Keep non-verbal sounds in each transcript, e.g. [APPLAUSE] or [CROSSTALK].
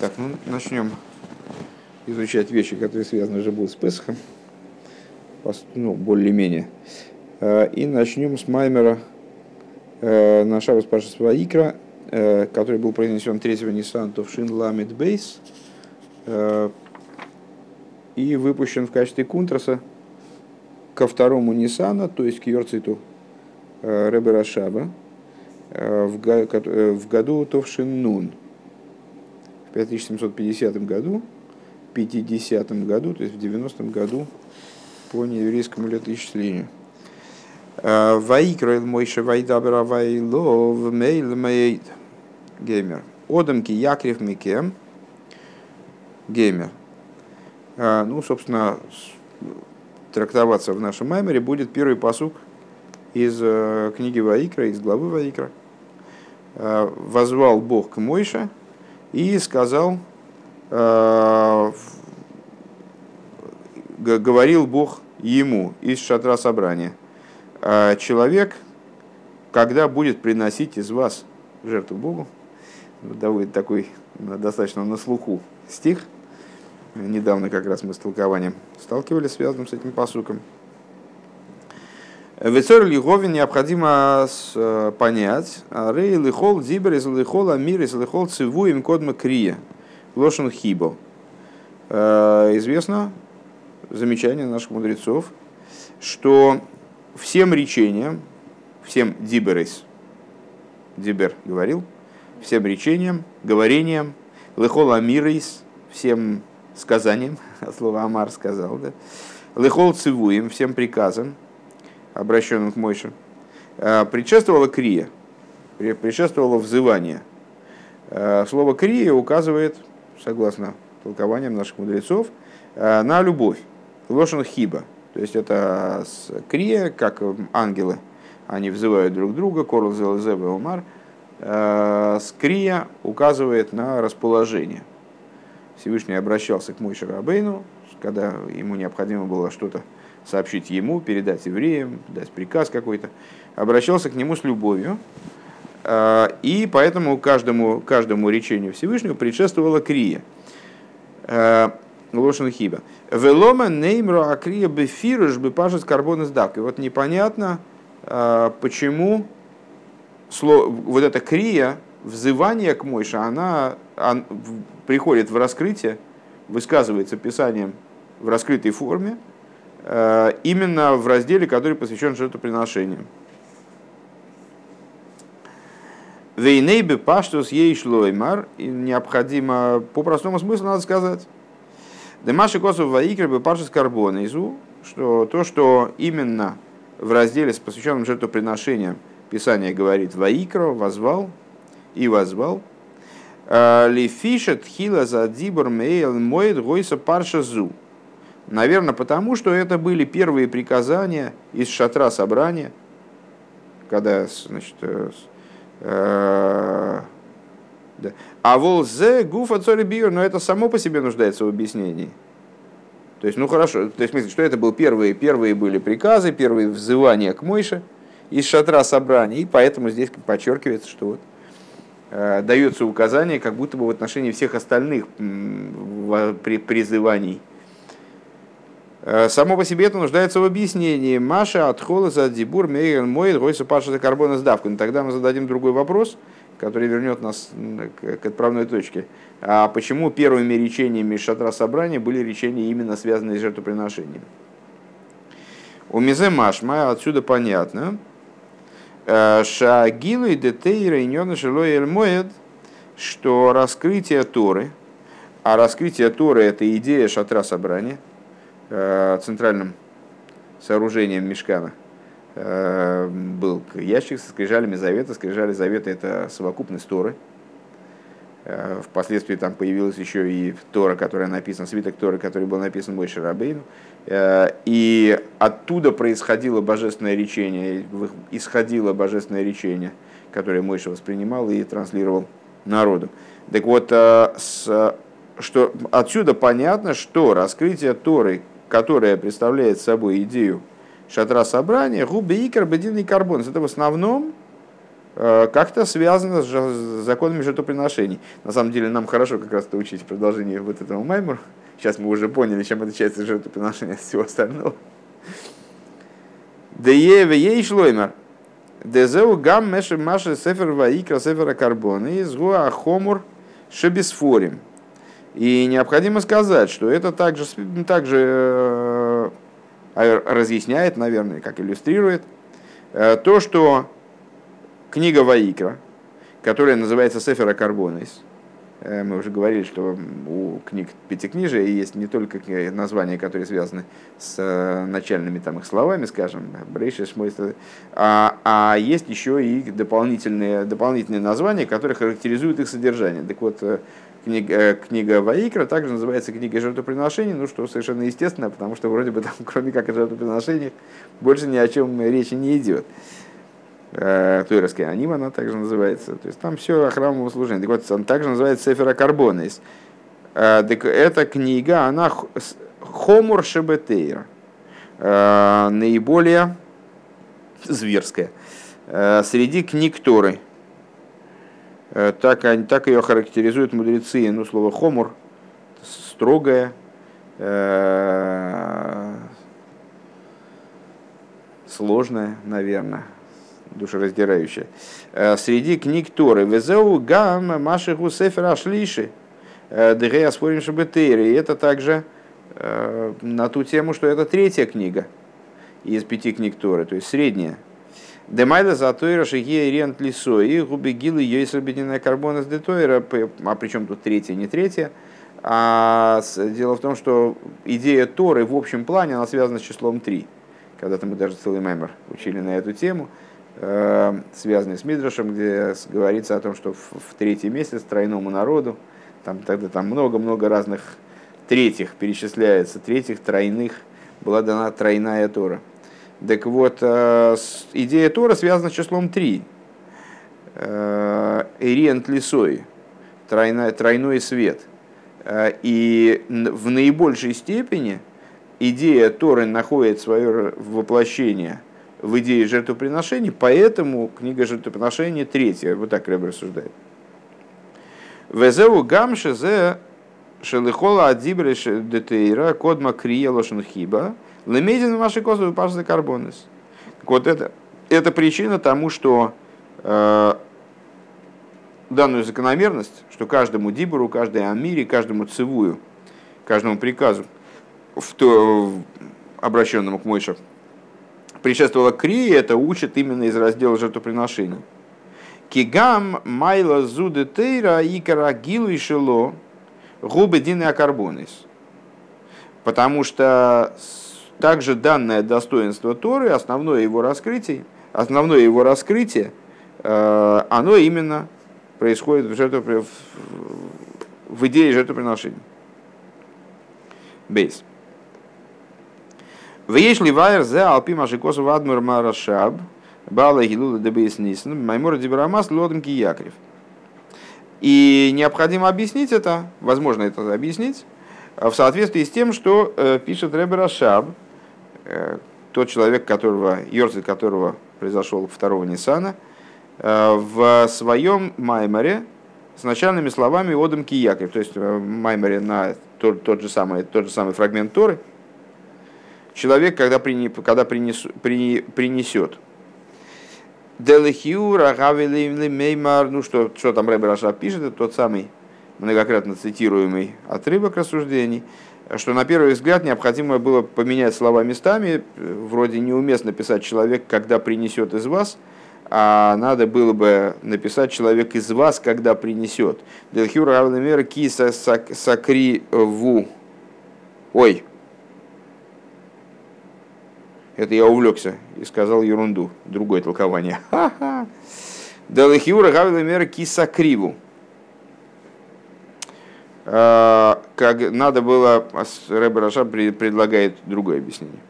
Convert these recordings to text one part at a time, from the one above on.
Так, ну начнем изучать вещи, которые связаны уже будут с Песхом, ну, более-менее. Э, и начнем с Маймера э, на Шабас Паша Сваикра, э, который был произнесен 3 Ниссана Товшин Ламит Бейс и выпущен в качестве кунтраса ко второму Ниссана, то есть к Йорциту Ребе Рашаба, в году Товшин Нун – в 5750 году, 50 году, то есть в 90 году по нееврейскому летоисчислению. А, Ваикроил Мойша Вайдабера Вайлов Мейл Мейд Геймер. Одамки Якрев Микем Геймер. А, ну, собственно, трактоваться в нашем маймере будет первый посук из э, книги Ваикра, из главы Ваикра. А, Возвал Бог к Мойше, и сказал, э, говорил Бог ему из шатра собрания, «А человек, когда будет приносить из вас жертву Богу, довольно такой достаточно на слуху стих, недавно как раз мы с толкованием сталкивались, связанным с этим посуком, Вецор Лиговин необходимо э, понять. Рей лихол зибер из лихол амир из лихол циву им кодма крия. Лошен хибо. Э, известно замечание наших мудрецов, что всем речениям, всем диберис, дибер говорил, всем речениям, говорениям, лихол амирис, всем сказаниям, [LAUGHS] слово Амар сказал, да, лихол цивуем, всем приказам, обращенным к Мойше, э, предшествовала крия, предшествовало взывание. Э, слово крия указывает, согласно толкованиям наших мудрецов, э, на любовь, лошен хиба. То есть это крия, как ангелы, они взывают друг друга, корл зелезебе умар. Скрия указывает на расположение. Всевышний обращался к Мойше Рабейну, когда ему необходимо было что-то сообщить ему, передать евреям, дать приказ какой-то, обращался к нему с любовью, а, и поэтому каждому, каждому речению Всевышнего предшествовала крия. А, Лошен хиба. Велома неймро акрия бефируш бы пашет карбон из И вот непонятно, а, почему вот эта крия, взывание к Мойше, она, она приходит в раскрытие, высказывается Писанием в раскрытой форме, именно в разделе, который посвящен жертвоприношениям. Вейнейбе паштус ей шлоймар, необходимо, по простому смыслу надо сказать, Демаши Косов Ваикр бы пашус карбонизу, что то, что именно в разделе с посвященным жертвоприношениям Писание говорит Ваикро, возвал и возвал, «Э, Лифишет хила за дибор мейл моет гойса парша зу. Наверное, потому что это были первые приказания из шатра собрания, когда, значит, э, э. А волзе гуфа цори био, но это само по себе нуждается в объяснении. То есть, ну хорошо, то есть, смысле, что это был первые, первые были приказы, первые взывания к Мойше из шатра собрания, и поэтому здесь подчеркивается, что вот э, дается указание, как будто бы в отношении всех остальных при, призываний само по себе это нуждается в объяснении. Маша от за дебур мейген мой гойса паша карбона с давкой. Тогда мы зададим другой вопрос, который вернет нас к отправной точке. А почему первыми речениями шатра собрания были речения именно связанные с жертвоприношением? У Мизе Машма отсюда понятно, э, Шагилу и детейра и шилой моед, что раскрытие Торы, а раскрытие Торы это идея шатра собрания – Э, центральным сооружением мешкана э, был ящик со скрижалями завета. Скрижали завета – это совокупность Торы. Э, впоследствии там появилась еще и Тора, которая написана, свиток Торы, который был написан Мой Шарабейну. И оттуда происходило божественное речение, исходило божественное речение, которое Мойша воспринимал и транслировал народу. Так вот, с, что отсюда понятно, что раскрытие Торы которая представляет собой идею шатра собрания, губы икр, бедин и карбон. Это в основном как-то связано с законами жертвоприношений. На самом деле нам хорошо как раз-то учить продолжение вот этого маймура. Сейчас мы уже поняли, чем отличается жертвоприношение от всего остального. Дееве ей шлоймер. Дезеу гам меши маши сефер ваикра сефера карбона из гуа хомур шебисфорим. И необходимо сказать, что это также, также э, разъясняет, наверное, как иллюстрирует, э, то, что книга Ваикра, которая называется Сефера Карбонис, Э, мы уже говорили, что у книг Пятикнижия есть не только названия, которые связаны с начальными там, их словами, скажем, Брейши, Шмойста, а, а есть еще и дополнительные, дополнительные названия, которые характеризуют их содержание. Так вот, книга, книга Ваикра также называется книга жертвоприношений, ну что совершенно естественно, потому что вроде бы там, [LAUGHS] кроме как о жертвоприношениях, больше ни о чем речи не идет. Э, Тойровская анима, она также называется. То есть там все о храмовом служении. Так вот, он также называется Сефера Карбонес. Э, эта книга, она Хомур Шебетейра. Э, наиболее зверская. Среди книг Торы. Так, так ее характеризуют мудрецы. Ну, слово хомур строгое, сложное, наверное душераздирающая. Э, среди книг Торы Везеу Гам Машиху Сефер Ашлиши э, Дегея Спорим Шабетейри. И это также э, на ту тему, что это третья книга из пяти книг Торы, то есть средняя. Демайда за Тойра Шигея Рент Лисои Губегилы Йойс Объединенная Карбона с Детойра. А причем тут третья, не третья. А дело в том, что идея Торы в общем плане она связана с числом 3. Когда-то мы даже целый мемор учили на эту тему. Э, связанный с Мидрашем, где говорится о том, что в, третий месяц тройному народу, там тогда там много-много разных третьих перечисляется, третьих, тройных, была дана тройная Тора. Так вот, э, идея Тора связана с числом три. Э, Эриент лисой, тройной, тройной свет. И в наибольшей степени идея Торы находит свое воплощение – в идее жертвоприношений, поэтому книга жертвоприношений третья, вот так Рэб рассуждает. Везеу гамше зе шелихола адзибреш детейра кодма крия лошенхиба лемедин ваши козы пашзы карбонес. Вот это, это причина тому, что э, данную закономерность, что каждому дибору, каждой амире, каждому цивую, каждому приказу, в то, обращенному к Мойше, предшествовала Крии, это учит именно из раздела жертвоприношений. Кигам майла зуды тейра и карагилу и шело губы дины акарбонис. Потому что также данное достоинство Торы, основное его раскрытие, основное его раскрытие, э, оно именно происходит в, жертвопри... в идее жертвоприношения. ב. ויש לבאר זה על פי מה שכתב אדמו"ר מהרש"ב, בעל ההילולא דב' ניסן, במאמרו דיבור המתחיל אדם כי יקריב. И необходимо объяснить это, возможно это объяснить, в соответствии с тем, что э, пишет Ребе Рашаб, э, тот человек, которого, Йорцит которого произошел второго Ниссана, э, в своем майморе с начальными словами Одам Киякрев, то есть в майморе на тот, тот, же самый, тот же самый фрагмент Торы, человек, когда, прине, когда принес, при, принесет. Делехиура меймар, ну что, что там Рэбер пишет, это тот самый многократно цитируемый отрывок рассуждений, что на первый взгляд необходимо было поменять слова местами, вроде неуместно писать человек, когда принесет из вас, а надо было бы написать человек из вас, когда принесет. Делхиура Авнемер киса сакри ву. Ой, это я увлекся и сказал ерунду. Другое толкование. [LAUGHS] Далахиура гавилемер кисакриву. А, как надо было, Рэбе Раша предлагает другое объяснение.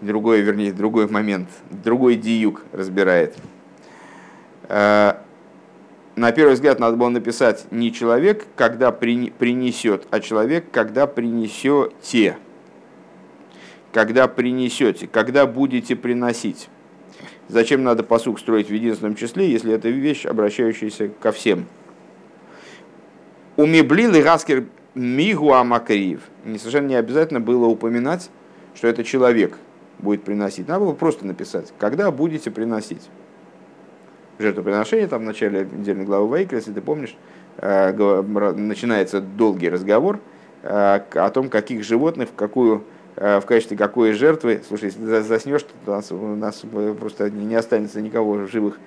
Другой, вернее, другой момент, другой диюк разбирает. А, на первый взгляд надо было написать не человек, когда принесет, а человек, когда принесете когда принесете, когда будете приносить. Зачем надо посук строить в единственном числе, если это вещь, обращающаяся ко всем? У Миблил и Раскер Мигу Амакриев. Совершенно не обязательно было упоминать, что это человек будет приносить. Надо было просто написать, когда будете приносить. Жертвоприношение, там в начале недельной главы Вайкра, если ты помнишь, э, начинается долгий разговор э, о том, каких животных, в какую Э, в качестве какой жертвы, слушай, если ты заснешь, то у нас, у нас просто не останется никого живых.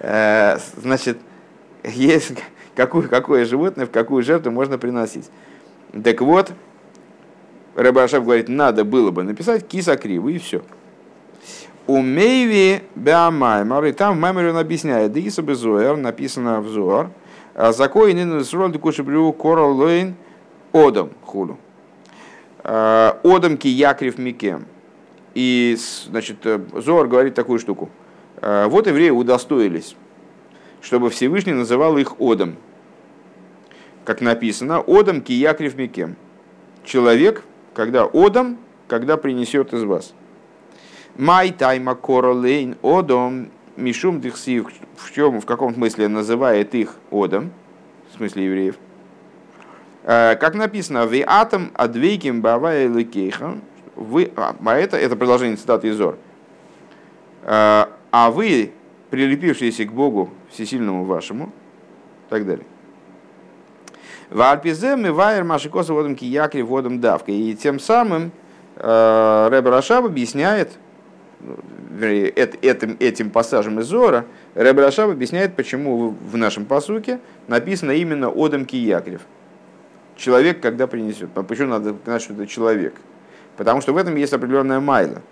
Значит, [LAUGHS] есть какое, какое животное, в какую жертву можно приносить. Так вот, Рабашев говорит, надо было бы написать киса кривый и все. У Мейви Беамаймар, и там в Маймере он объясняет, да Иса Безуэр, написано в Зуар, Закой Нину Сроль Кушебрю Корал Лойн Одам Хулу. Э, Одамки Якрив Микем. И, значит, э, Зор говорит такую штуку. «Э, вот евреи удостоились, чтобы Всевышний называл их Одом. Как написано, Одам Киякрив Микем. Человек, когда Одам, когда принесет из вас. Май тайма королейн Одом Мишум Дихсив, в чем, в каком смысле называет их Одом, в смысле евреев, Э, как написано, «Ви атом адвейким бавая ликейха». Вы, а, а это, это продолжение цитаты из Зоар. «Э, а вы, прилепившиеся к Богу всесильному вашему, и так далее. ועל פי זה מבאר מה שכתוב אדם כי יקריב אדם דווקא. И тем самым э, Ребе Рашаб объясняет, этим, этим пассажем из Зора, Ребе Рашаб объясняет, почему в нашем посуке написано именно אדם כי יקריב человек, когда принесет. Почему надо знать, что это человек? Потому что в этом есть определенная майла.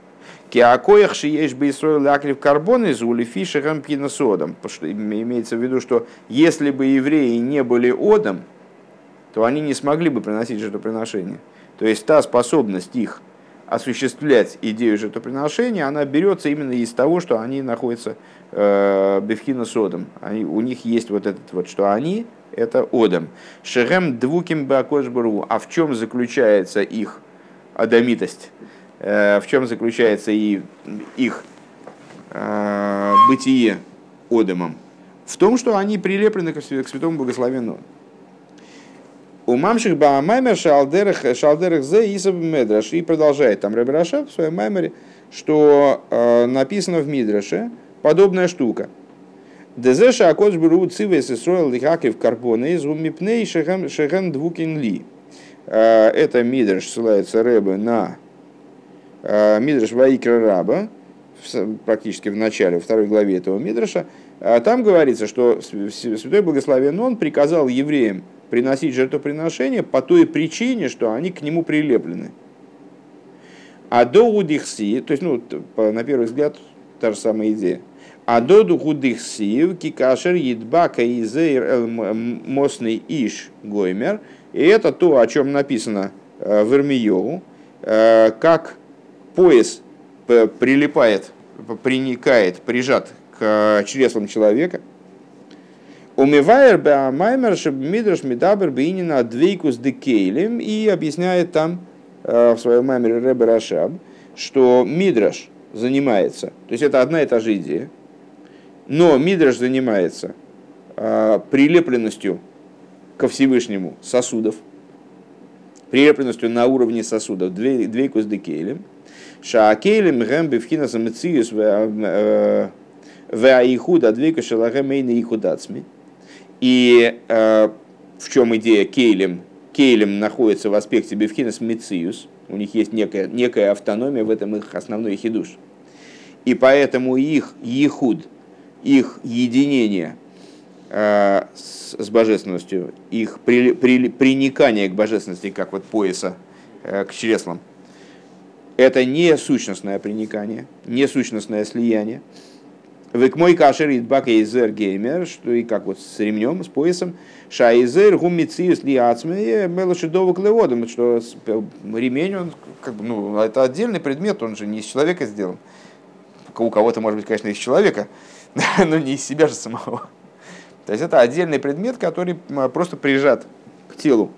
Киакоях шиеш бейсрой лаклив карбон из улифишером пиносодом. Имеется в виду, что если бы евреи не были одом, то они не смогли бы приносить жертвоприношение. То есть та способность их осуществлять идею жертвоприношения, она берется именно из того, что они находятся э, бифхина содом. Они, у них есть вот этот вот, что они это Одам. Шерем двуким бакошбару. А в чем заключается их адамитость? Э, в чем заключается и их э, бытие Одамом? В том, что они прилеплены к святому благословенному. У мамших баамаймер шалдерах шалдерах зе исаб медраш. И продолжает там Рабираша в своем маймере, что э, написано в Мидраше подобная штука – Дезеша акодж беру циве сесроил лихакив карбоны из умипней шехен двукин ли. А, это Мидрш ссылается Рэбе на а, Мидрш Ваикра Раба, практически в начале, второй главе этого Мидраша, а там говорится, что Святой Благословен Он приказал евреям приносить жертвоприношения по той причине, что они к нему прилеплены. А до удихси, то есть, ну, на первый взгляд, та же самая идея – а доду худых сив, кикашер едбака изейр мосный иш гоймер. И это то, о чем написано э, в Ирмиеву, э, как пояс прилипает, приникает, прижат к чреслам человека. Умывайер беамаймер мидраш мидабер бейнина двейкус декейлем и объясняет там э, в своем маймере Ребе Рашаб, что мидраш занимается, то есть это одна и та же идея, но Мидраш занимается прилепленностью ко Всевышнему сосудов, прилепленностью на уровне сосудов, двейкус декейлем, шаакейлем гэм бифхина самециюс веаихуда двейкус шалагэм эйна ихудацми. И э, в чем идея кейлем? Кейлем находится в аспекте бифхинас мециюс, у них есть некая, некая автономия, в этом их основной хидуш. И поэтому их ехуд – их единение э, с, с божественностью, их при, при, приникание к божественности, как вот пояса э, к чреслам, это не сущностное приникание, не сущностное слияние. Век мой кашер идбак изер геймер, что и как вот с ремнем, с поясом, шайзер гумициус ли ацме мелошидову клеводом, что ремень, он как бы, ну, это отдельный предмет, он же не из человека сделан. У кого-то, может быть, конечно, из человека, [LAUGHS] но не из себя же самого. То есть это отдельный предмет, который просто прижат к телу.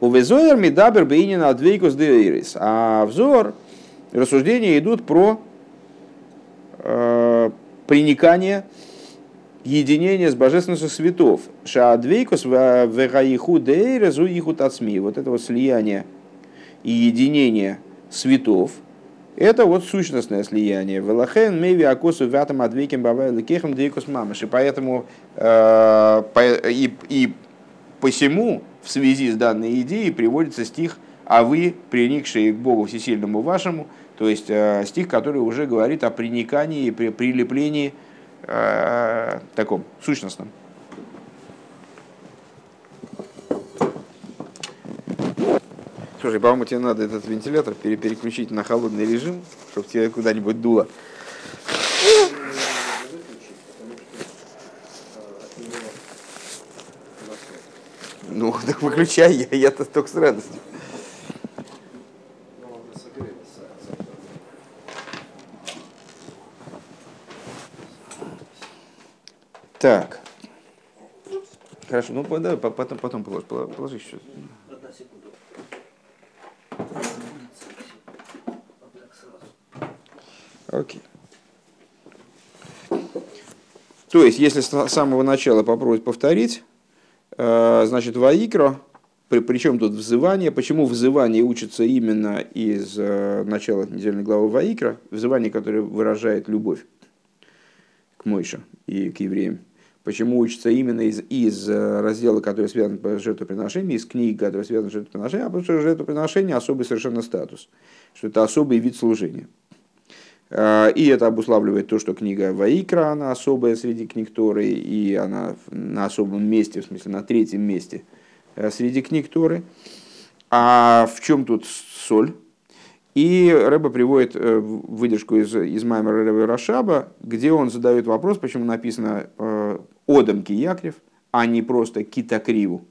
У Везоер Мидабер Бейнина Адвейкус Дейрис. А взор, рассуждения идут про приникания, единения с божественностью светов. Шаадвейкус вегаиху дейрезу иху тацми. Вот это вот слияние и единение светов, это вот сущностное слияние. Велахен меви акосу вятам адвейким бавай кехам дейкус мамаши. Поэтому э, и, и посему в связи с данной идеей приводится стих «А вы, приникшие к Богу Всесильному вашему», то есть э, стих, который уже говорит о приникании и прилеплении э, таком сущностном. Слушай, по-моему, тебе надо этот вентилятор переключить на холодный режим, чтобы тебе куда-нибудь дуло. Ну, [LAUGHS] так выключай, я, я-то только с радостью. Так. Хорошо, ну да, потом, потом положи, положи еще. Окей. То есть, если с самого начала попробовать повторить, значит, Ваикро, при, причем тут взывание, почему взывание учится именно из э, начала недельной главы Ваикра, взывание, которое выражает любовь к Мойше и к евреям. Почему учится именно из, из э, раздела, который связан с жертвоприношением, из книги, которая связана с жертвоприношением, а потому что жертвоприношение особый совершенно статус, что это особый вид служения. А, и это обуславливает то, что книга Ваикра, она особая среди книг Торы, и она на особом месте, в смысле на третьем месте э, среди книг Торы. А в чем тут соль? И Рэба приводит э, выдержку из, из Маймера Рэба Рашаба, где он задает вопрос, почему написано э, «Одам Киякрев», а не просто «Китакриву».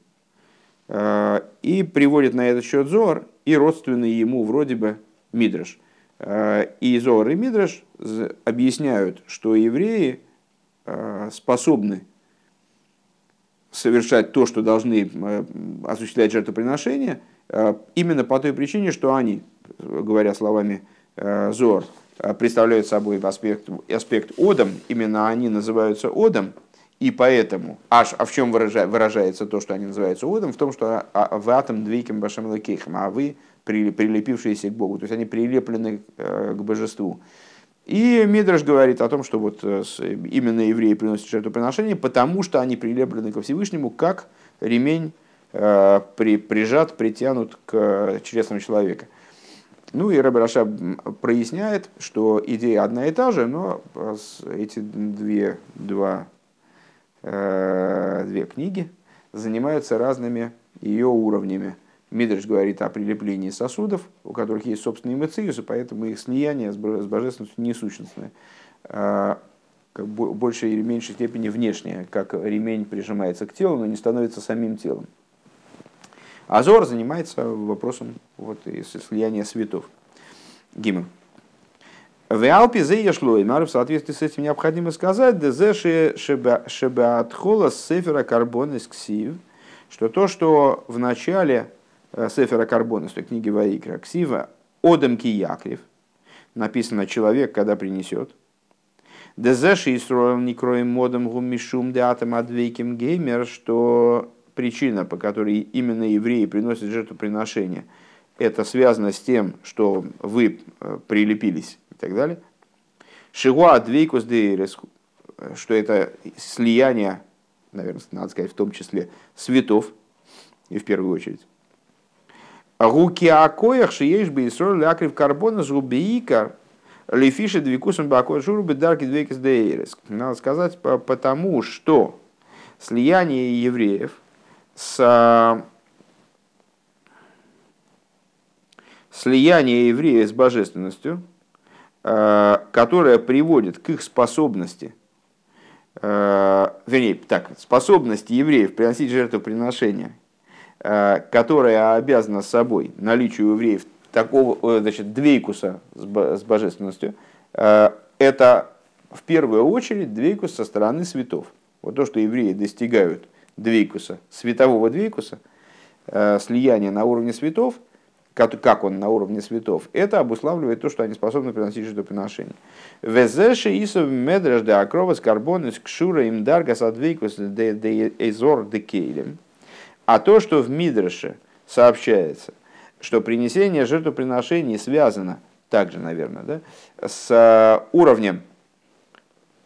И приводит на этот счет Зор и родственный ему вроде бы Мидраш – Э, и Зор и Мидраш объясняют, что евреи э, способны совершать то, что должны э, осуществлять жертвоприношения, именно по той причине, что они, говоря словами Зор, представляют собой аспект, аспект Одом, именно они называются Одом, и поэтому, аж, а в чем выражается то, что они называются Одом, в том, что «А, в атом двейким башем лакейхам, а вы прилепившиеся к Богу, то есть они прилеплены э, к божеству. И Мидраш говорит о том, что вот э, именно евреи приносят жертвоприношение, потому что они прилеплены ко Всевышнему, как ремень э, при, прижат, притянут к чресам человека. Ну и Рэбе Раша проясняет, что идея одна и та же, но эти две, два, две книги занимаются разными ее уровнями. Мидриш говорит о прилеплении сосудов, у которых есть собственные мециусы, поэтому их слияние с божественностью не сущностное. А, как большей или меньшей степени внешнее, как ремень прижимается к телу, но не становится самим телом. Азор занимается вопросом вот, слияния светов. Гимн. В Алпе заешло, в соответствии с этим необходимо сказать, дезеши шебеатхола сефера карбонис ксив, что то, что в начале Сефера Карбона, с той книги Ваикра, Ксива, Одем Киякрев, написано «человек, когда принесет». Дезеши Исроил не кроем модом гумишум деатом адвейким геймер, что причина, по которой именно евреи приносят жертвоприношение, это связано с тем, что вы э, прилепились и так далее. Шигуа адвейкус дейрес, что это слияние, наверное, надо сказать, в том числе светов, и в первую очередь. Руки акоях шиеш бы исроль лякрив карбона зубиикар лифиши двикусом бакой журбы дарки двекис дейрес. Надо сказать, потому что слияние евреев с слияние евреев с божественностью, которое приводит к их способности, вернее, так, способности евреев приносить жертвоприношения которая обязана собой наличию евреев такого, э, значит, двейкуса с божественностью, э, это в первую очередь двейкус со стороны светов. Вот то, что евреи достигают двейкуса, светового двейкуса, слияния на уровне светов, как, он на уровне светов, это обуславливает то, что они способны приносить жертвоприношение. Везеши исов медреш де акровас карбонис кшура им даргас адвейкус де эзор де кейлем. А то, что в Мидреше сообщается, что принесение жертвоприношений связано, также, наверное, да, с уровнем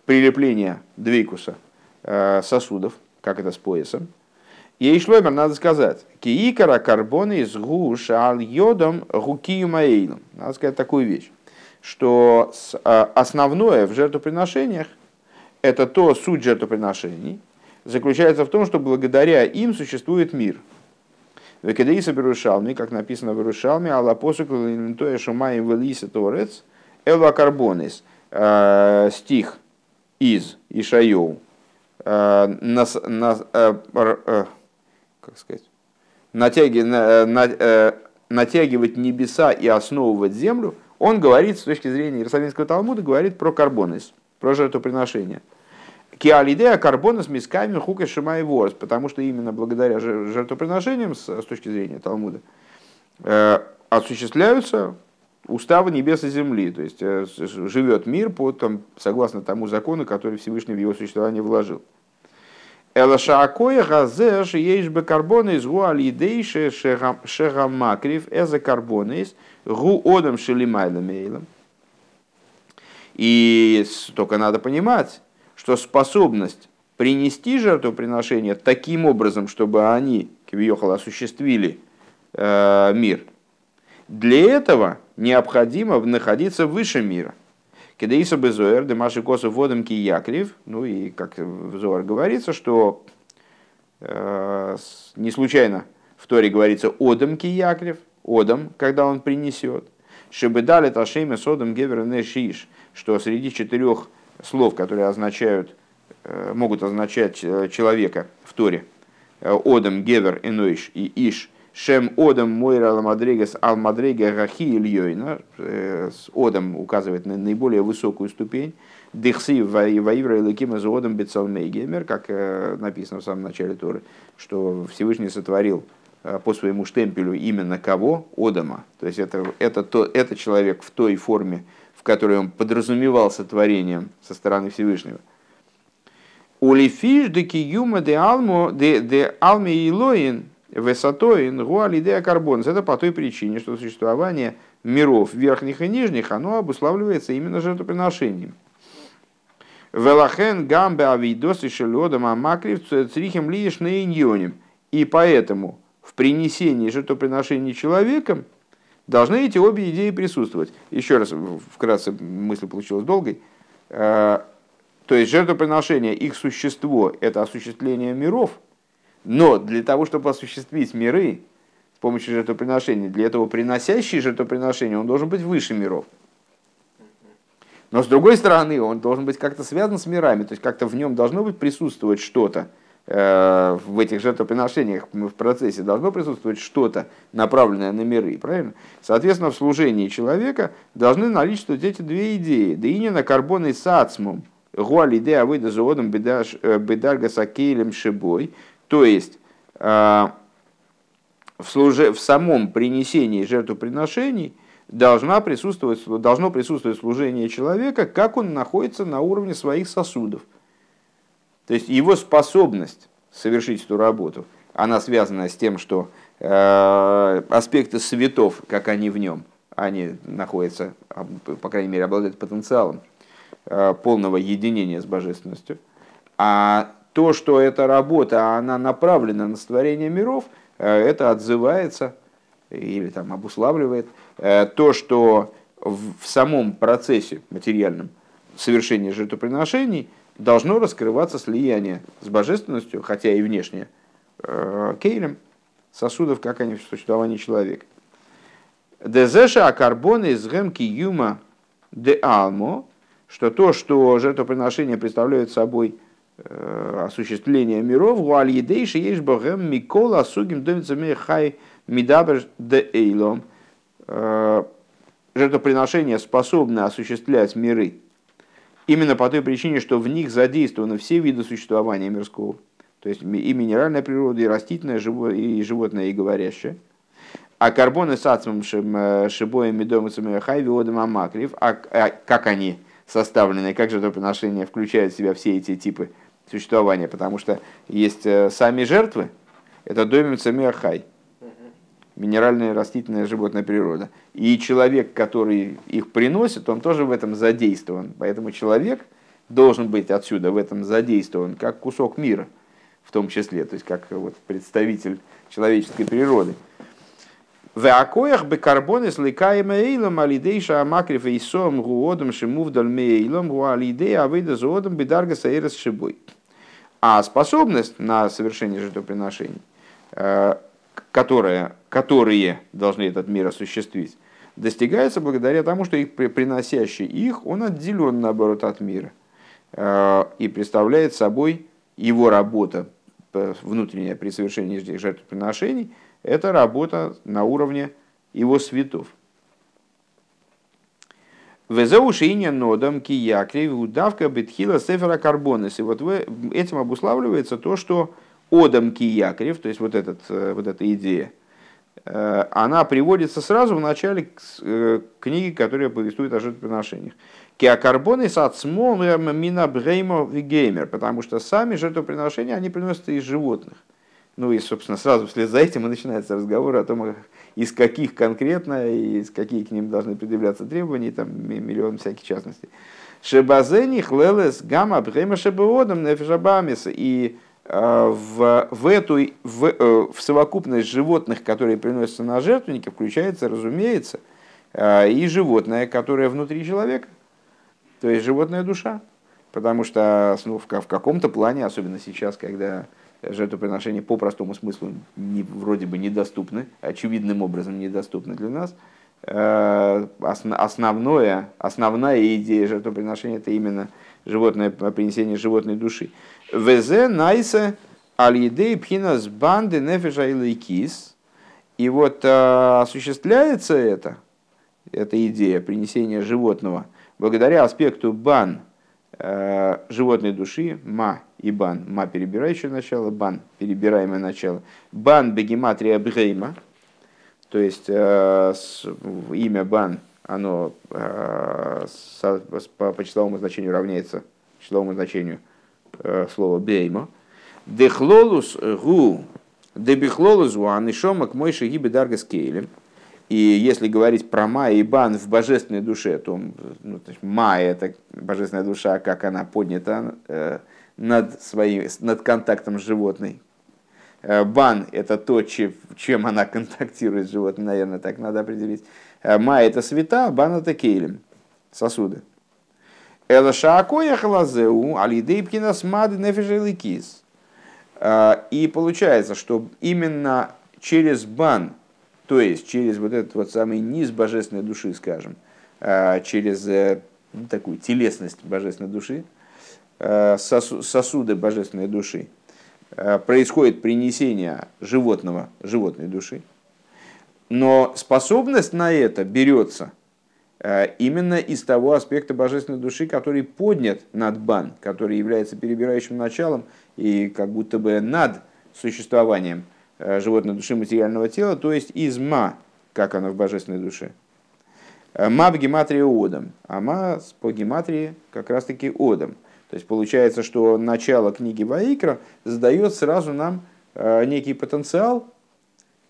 прилепления двейкуса э, сосудов, как это с поясом, Ей шлоймер, надо сказать, киикара карбоны из гуш ал йодом гукию маэйлом. Надо сказать такую вещь, что а, основное в жертвоприношениях, это то суть жертвоприношений, заключается в том, что благодаря им существует мир. Векадеиса Берушалми, как написано в Берушалме, Алла посуку линтоя шумаем велиса торец, эла карбонис, а, стих из Ишайоу, а, на, на, как сказать, натяги, на, на, э, натягивать небеса и основывать землю, он говорит с точки зрения Иерусалимского Талмуда, говорит про карбонис, про жертвоприношение. Киалидея карбонис мисками хука шима и ворс, потому что именно благодаря жертвоприношениям, с, с точки зрения Талмуда, э, осуществляются уставы небес и земли, то есть э, живет мир по, там, согласно тому закону, который Всевышний в его существование вложил. Элашаакоя газеш есть бы карбоны из шерамакрив эза карбоны из гу одам И только надо понимать, что способность принести жертвоприношение таким образом, чтобы они, Кивиохал, осуществили э, мир, для этого необходимо находиться выше мира. Кедеиса Безоэр, Демаши Косов водом Киякрив, ну и как в Зоар говорится, что э, не случайно в Торе говорится Одам Киякрив, Одам, когда он принесет. Чтобы дали Ташеме Содом Гевер Нешиш, что среди четырех слов, которые означают, э, могут означать э, человека в Торе, э, Одам, Гевер, Энойш и Иш, Шем Одам Мойра Алмадрегас Алмадрега Рахи Ильёйна. Э, с Одам указывает на наиболее высокую ступень. Дихси Ваивра Илакима за Одам Бецалмейгемер, как э, написано в самом начале Торы, что Всевышний сотворил по своему штемпелю именно кого? Одама. То есть это, это, то, это человек в той форме, в которой он подразумевался творением со стороны Всевышнего. Улифиш де киюма де алмо де алме илоин Высотой гуалидея карбонс. Это по той причине, что существование миров верхних и нижних, оно обуславливается именно жертвоприношением. Велахен гамбе авидос и шелодом амакрив црихем лишь на И поэтому в принесении жертвоприношений человеком должны эти обе идеи присутствовать. Еще раз, вкратце мысль получилась долгой. Э, то есть жертвоприношение, их существо – это осуществление миров – но для того, чтобы осуществить миры с помощью жертвоприношения, для этого приносящий жертвоприношение, он должен быть выше миров. Но с другой стороны, он должен быть как-то связан с мирами, то есть как-то в нем должно быть присутствовать что-то, в этих жертвоприношениях в процессе должно присутствовать что-то, направленное на миры, правильно? Соответственно, в служении человека должны наличествовать эти две идеи. Да и на карбон и сацмум, гуалидея выйда заводом бедарга сакейлем шибой, то есть а, в, служе, в самом принесении жертвоприношений должна присутствовать, должно присутствовать служение человека, как он находится на уровне своих сосудов. То есть его способность совершить эту работу, она связана с тем, что э, аспекты светов, как они в нем, они находятся, по крайней мере, обладают потенциалом э, полного единения с божественностью. А то, что эта работа, она направлена на створение миров, э, это отзывается или там обуславливает э, то, что в самом процессе материальном совершения жертвоприношений должно раскрываться слияние с божественностью, хотя и внешнее, э, кейлем, сосудов, как они в существовании человека. Дезеша акарбоны из гемки юма де алмо, что то, что жертвоприношения представляют собой Э, осуществления миров, гуаль едейши есть богем микола сугим домицами хай мидабер де эйлом. Э, жертвоприношения способны осуществлять миры именно по той причине, что в них задействованы все виды существования мирского. То есть и минеральная природа, и растительная, и животное, и говорящее. А карбоны с ацмом шибоем медомицами хайви одам амакрив, а, а как они составлены, как же жертвоприношение включает в себя все эти типы существования, потому что есть э, сами жертвы, это домицами хай, минеральная, растительная, животная природа. И человек, который их приносит, он тоже в этом задействован. Поэтому человек должен быть отсюда в этом задействован, как кусок мира в том числе, то есть как вот представитель человеческой природы. В акоях бы карбоны с ликаем эйлом алидейша амакрифа и сом гуодом шимувдаль мейлом гуалидея авейда зоодом бедарга саирас шибой. А способность на совершение жертвоприношений, э, которые, должны этот мир осуществить, достигается благодаря тому, что их приносящий их, он отделен наоборот от мира э, и представляет собой его работа внутренняя при совершении этих жертвоприношений – это работа на уровне его светов. Везеушиня нодам киякри удавка бетхила сефера карбонес. И вот этим обуславливается то, что одам киякрев, то есть вот, этот, э, вот эта идея, э, она приводится сразу в начале э, книги, которая повествует о жертвоприношениях. Киакарбоны с ацмом мина бреймо геймер, потому что сами жертвоприношения, они приносятся из животных. Ну и, собственно, сразу вслед за этим и начинается разговор о том, из каких конкретно, из каких к ним должны предъявляться требования, там миллион всяких частностей. Шебазени хлелес гамма бхема шебеодам нефишабамис. И в, в эту в, э, в совокупность животных, которые приносятся на жертвенники, включается, разумеется, э, и животное, которое внутри человека, то есть животная душа. Потому что ну, в, в каком-то плане, особенно сейчас, когда жертвоприношения по простому смыслу не, вроде бы недоступны, очевидным образом недоступны для нас. Э, основное, основная идея жертвоприношения это именно животное, принесение животной души. Везе найсе алидей пхинас банды нефеша и. И вот э, осуществляется это, эта идея принесения животного, благодаря аспекту бан э, животной души, ма и бан. Ма перебирающее начало, бан перебираемое начало. Бан бегематрия бгейма, то есть э, имя бан, оно э, со, по, числовому значению равняется числовому значению э, слова бейма. Дехлолус гу дебихлолус гуан и шомак мой шаги дарга скейлем. И если говорить про Ма и Бан в божественной душе, то ну, то есть Ма это божественная душа, как она поднята э, над, своим, над контактом с животной. Э, бан – это то, чем она контактирует с животным, наверное, так надо определить. Э, ма – это света, бан – это кейлем, сосуды. Элашаакоя халазеу алидейпкина смады нефежеликис. Э, и получается, что именно через бан, то есть через вот этот вот самый низ божественной души, скажем, через ну, такую телесность божественной души, Э, сосуды божественной души, э, происходит принесение животного, животной души, но способность на это берется э, именно из того аспекта божественной души, который поднят над бан, который является перебирающим началом и как будто бы над существованием животной души материального тела, то есть из ма, как оно в божественной душе. Ма в гематрии одом, а ма по гематрии как раз таки одом. То есть получается, что начало книги Ваикра задает сразу нам э, некий потенциал,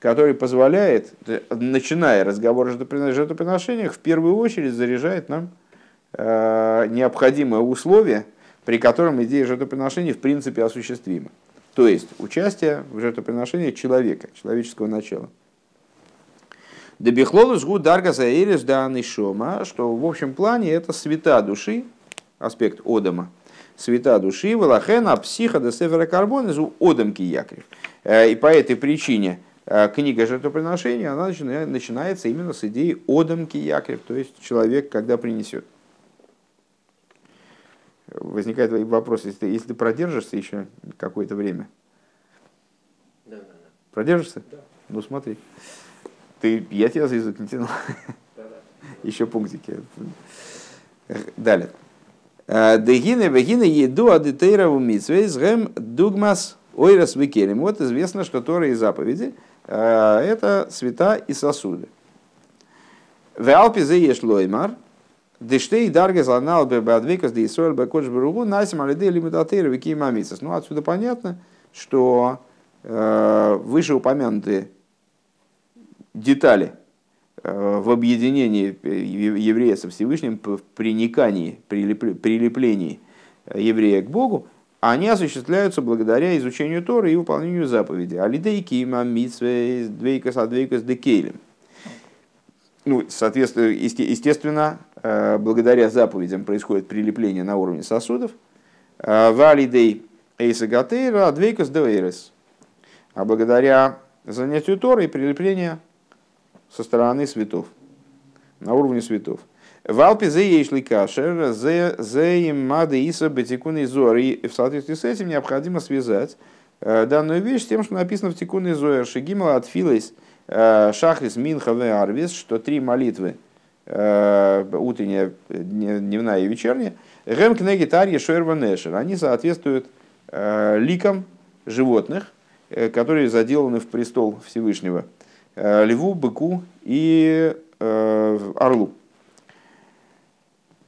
который позволяет, начиная разговор о жертвоприношениях, в первую очередь заряжает нам э, необходимое условие, при котором идея жертвоприношений в принципе осуществима. То есть участие в жертвоприношении человека, человеческого начала. Дебихлолус гу дарга заэрис да шома, что в общем плане это света души, аспект Одама – света души, Валахена, психа, десефера карбон, из одамки якрив. Э, и по этой причине э, книга жертвоприношения она начинается именно с идеи одамки якрив, то есть человек, когда принесет. Возникает вопрос, если ты, если ты продержишься еще какое-то время. Да, да, да. Продержишься? Да. Ну смотри. Ты, я тебя за язык не тянул. Да, да. Еще пунктики. Далее. Э, Дегины, вегины, еду, адитейра в митсвейс, гэм, дугмас, ойрас, викелем. Вот известно, что Торы и заповеди это света и сосуды. В Алпе заеш лоймар, Дештей дарга занал бы бадвекас де Исраэль бакодж баругу насим алиде лимитатейра вики мамицас. Ну, отсюда понятно, что э, вышеупомянутые детали э, в объединении еврея со Всевышним, в приникании, прилеплении еврея к Богу, они осуществляются благодаря изучению Торы и выполнению заповедей. Алидей кима митсве двейкас адвейкас декейлем. Ну, соответственно, естественно, э, благодаря заповедям происходит прилепление на уровне сосудов. Э, Валидей эйсагатейра адвейкас девейрес. А благодаря занятию Торы и прилепление со стороны светов, на уровне светов. В Алпе зе ейшли кашер, зе им мады иса бетикун изор. И в соответствии с этим необходимо связать данную вещь с тем, что написано в тикун изор. Шигимал от филейс э, шахрис минхаве арвис, что три молитвы, утренняя, дневная и вечерняя, Гем кнеги тарья шерва нешер. Они соответствуют ликам животных, которые заделаны в престол Всевышнего. Льву, быку и орлу.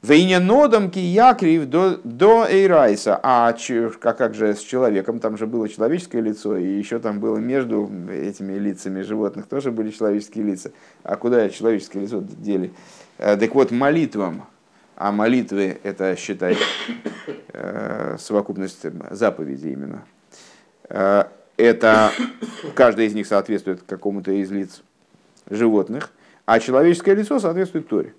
Вейне нодом якрив до, до Эйрайса. А как, как же с человеком? Там же было человеческое лицо, и еще там было между этими лицами животных тоже были человеческие лица. А куда человеческое лицо дели? Э, так вот, молитвам. А молитвы это, считай, э, совокупность заповедей именно. Э, это каждая из них соответствует какому-то из лиц животных, а человеческое лицо соответствует Торе.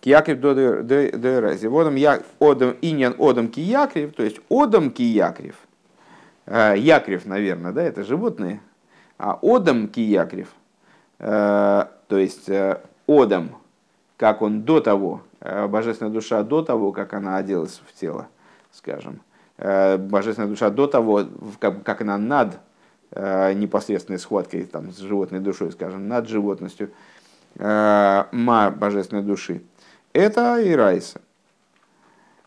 Киякрив до дерези. Водом я одам иньян одам киякрив, то есть одам киякрив. Э, якрив, наверное, да, это животные. А одам киякрив, э, то есть э, одам, как он до того, божественная душа до того, как она оделась в тело, скажем. Божественная душа до того, как она над непосредственной схваткой там, с животной душой, скажем, над животностью, ма божественной души это и райса.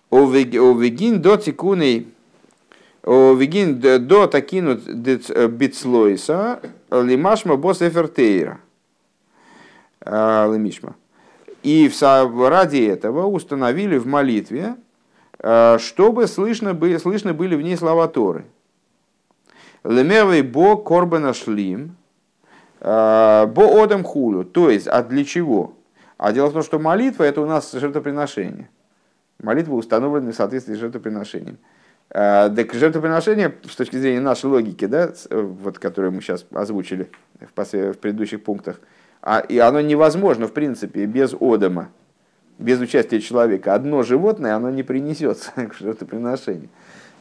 Овегин до тикуней, овегин до такинут э, битслойса, лимашма бос эфертейра. А, лимишма. И ради этого установили в молитве, э, чтобы слышно были, слышно были в ней слова Торы. Лемевый бо корбана шлим, э, бо одам хулю. То есть, а для чего? А дело в том, что молитва это у нас жертвоприношение. Молитва установлена в соответствии с жертвоприношением. А, так жертвоприношение, с точки зрения нашей логики, да, вот, которую мы сейчас озвучили в, в предыдущих пунктах, а, и оно невозможно, в принципе, без одома, без участия человека. Одно животное, оно не принесется [LAUGHS] к жертвоприношению.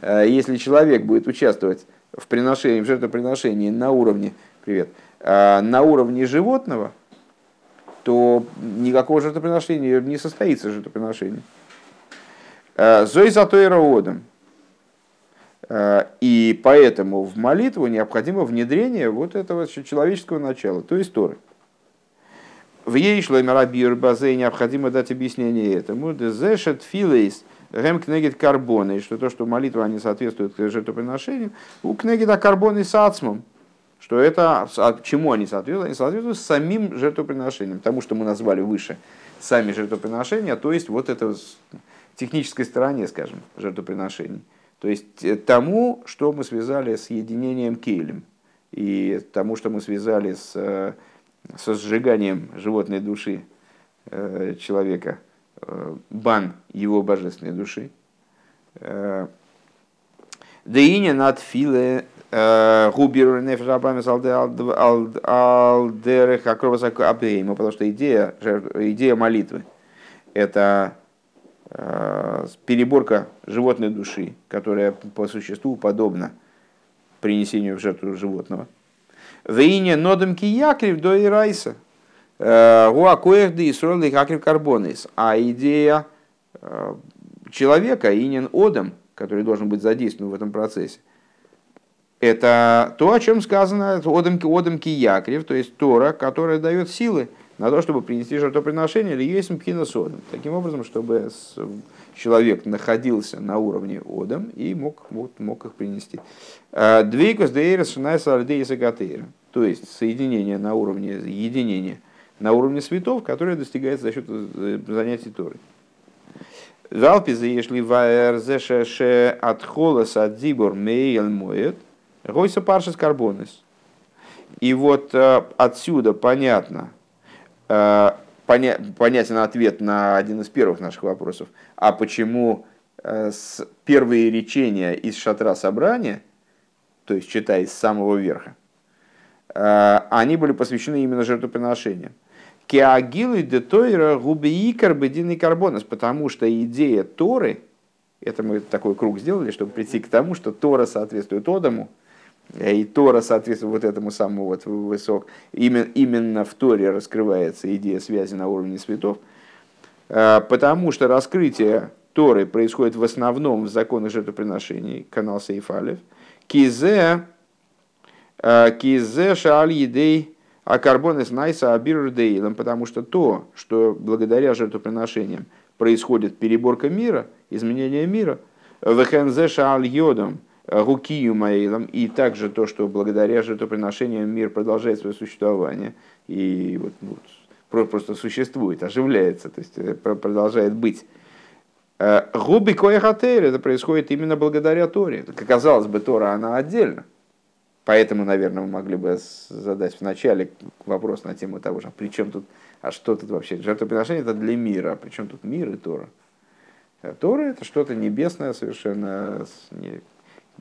А, если человек будет участвовать в, приношении, в жертвоприношении на уровне, привет, на уровне животного, то никакого жертвоприношения не состоится жертвоприношение. Э, Зой за одом. Э, и поэтому в молитву необходимо внедрение вот этого человеческого начала, то есть Торы. В ей шло Мирабир Базе необходимо дать объяснение этому. Дезешет филейс гэм кнегит карбоны, что то, что молитва они соответствуют жертвоприношению, у кнегита карбоны с ацмом что это, чему они соответствуют? Они соответствуют самим жертвоприношениям, тому, что мы назвали выше, сами жертвоприношения, то есть вот это технической стороне, скажем, жертвоприношений. То есть э, тому, что мы связали с единением кейлем, и тому, что мы связали с, э, со сжиганием животной души э, человека, бан его божественной души. Деиня над филе Губиру нефиш абамис алдерех акровасаку абейма, потому что идея, идея молитвы – это э, переборка животной души, которая по существу подобна принесению в жертву животного. Вейне нодом киякрив до ирайса. Э, Гуакоэх да исрол и какрив карбонис. А идея э, человека, инен одом, который должен быть задействован в этом процессе, это то, о чем сказано Одамки, Одамки Якрев, то есть Тора, которая дает силы на то, чтобы принести жертвоприношение или есть mpхина содом. Таким образом, чтобы человек находился на уровне Одам и мог, вот, мог их принести. А, דבקות דאורות שנעשה על ידי עסק התורה. То есть соединение на уровне, единение на уровне светов, которое достигается за счет э, занятий Торы. ועל פי זה יש לבאר זה שהתחלת הדיבור מאוהל מועד, הייתה פרשת קרבנות. И вот э, отсюда понятно, э, поня, понятен ответ на один из первых наших вопросов. А почему э, первые речения из шатра собрания, то есть читая с самого верха, они были посвящены именно жертвоприношениям. Кеагилы де Тойра губиикар бедины карбонос, потому что идея Торы, это мы такой круг сделали, чтобы прийти к тому, что Тора соответствует Одаму, и Тора соответствует вот этому самому вот высок. Именно, именно в Торе раскрывается идея связи на уровне светов, а, потому что раскрытие Торы происходит в основном в законах жертвоприношений, канал Сейфалев, кизе, а, кизе шааль едей а карбон из найса абирдейлом, потому что то, что благодаря жертвоприношениям происходит переборка мира, изменение мира, вехензе шааль йодом, гукию маилом, и также то, что благодаря жертвоприношениям мир продолжает свое существование и вот, ну, просто существует, оживляется, то есть э, продолжает быть. Э, губи коехатер, это происходит именно благодаря Торе. Казалось бы, Тора, она отдельно. Поэтому, наверное, мы могли бы задать вначале вопрос на тему того же, а при чем тут, а что тут вообще? Жертвоприношение это для мира, а при чем тут мир и Тора? А Тора это что-то небесное, совершенно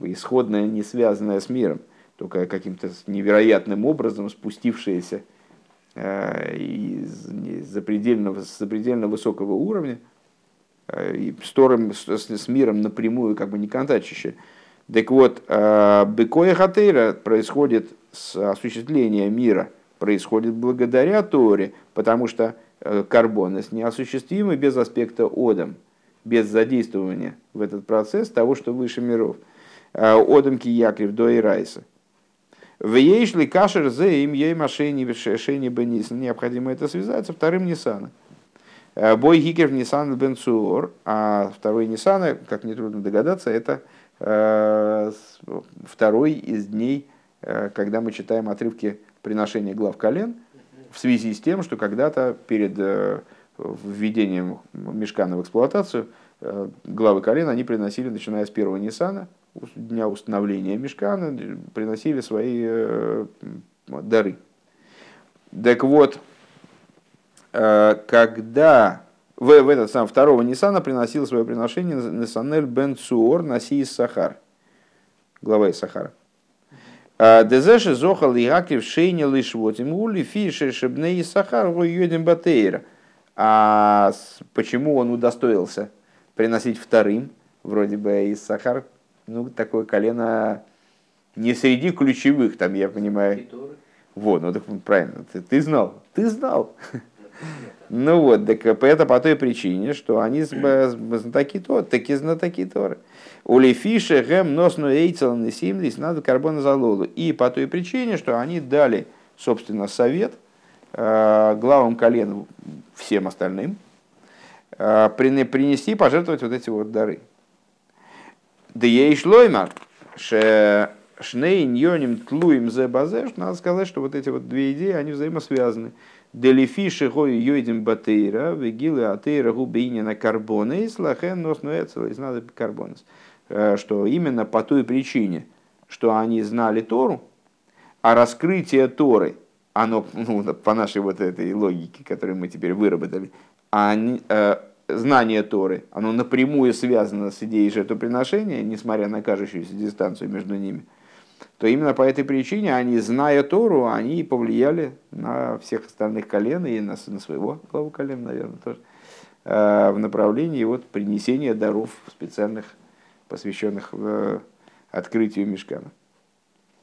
исходное, не связанное с миром, только каким-то невероятным образом спустившееся э, из запредельно, с запредельно высокого уровня, э, и с, Тором, с, с миром напрямую как бы не контачище. Так вот, э, Бекоя Хатейра происходит с осуществления мира, происходит благодаря Торе, потому что карбонес неосуществимый без аспекта Одам, без задействования в этот процесс того, что выше миров. Э, Одам Киякрив до и Райса. В ейшли кашер зе им ей машини шени бенис. Необходимо это связать со вторым Ниссаном. Бой Гикер Ниссан Бенцуор, а второй Ниссана, как нетрудно догадаться, это Э, второй из дней, э, когда мы читаем отрывки приношения глав колен, в связи с тем, что когда-то перед э, введением мешкана в эксплуатацию главы колен они приносили, начиная с первого Ниссана, дня установления мешкана, приносили свои дары. Так вот, когда в, в этот сам второго Ниссана приносил свое приношение Несанель бен Цуор Наси из Сахар. Глава из Сахара. А, Дезеши зохал и акрив шейни лишь вот им ули фиши шебне из Сахар йодим батейра. А почему он удостоился приносить вторым, вроде бы из Сахар, ну, такое колено не среди ключевых, там, я понимаю. Вот, ну так правильно, ты, ты знал, ты знал. Ну вот, так это по той причине, что они знатоки Торы, таки знатоки Торы. У Лефиша гэм носну эйцел несимлис надо карбона залолу. И по той причине, что они дали, собственно, совет э, главам колен всем остальным э, принести, пожертвовать вот эти вот дары. Да ей шлоймар, шней ньоним тлуем зе базе, надо сказать, что вот эти вот две идеи, они взаимосвязаны. Делифиши гой йойдем батейра, вегилы атейра губейни на карбоны, и слахен нос нуэцел из надо карбонес. Э, что именно по той причине, что они знали Тору, а раскрытие Торы, оно, [LAUGHS] ну, по нашей вот этой логике, которую мы теперь выработали, они, э, знание Торы, оно напрямую связано с идеей жертвоприношения, несмотря на кажущуюся дистанцию между ними – то именно по этой причине они, зная Тору, они повлияли на всех остальных колен и на, на своего главу колен, наверное, тоже, э, в направлении вот принесения даров специальных, посвященных э, открытию мешкана.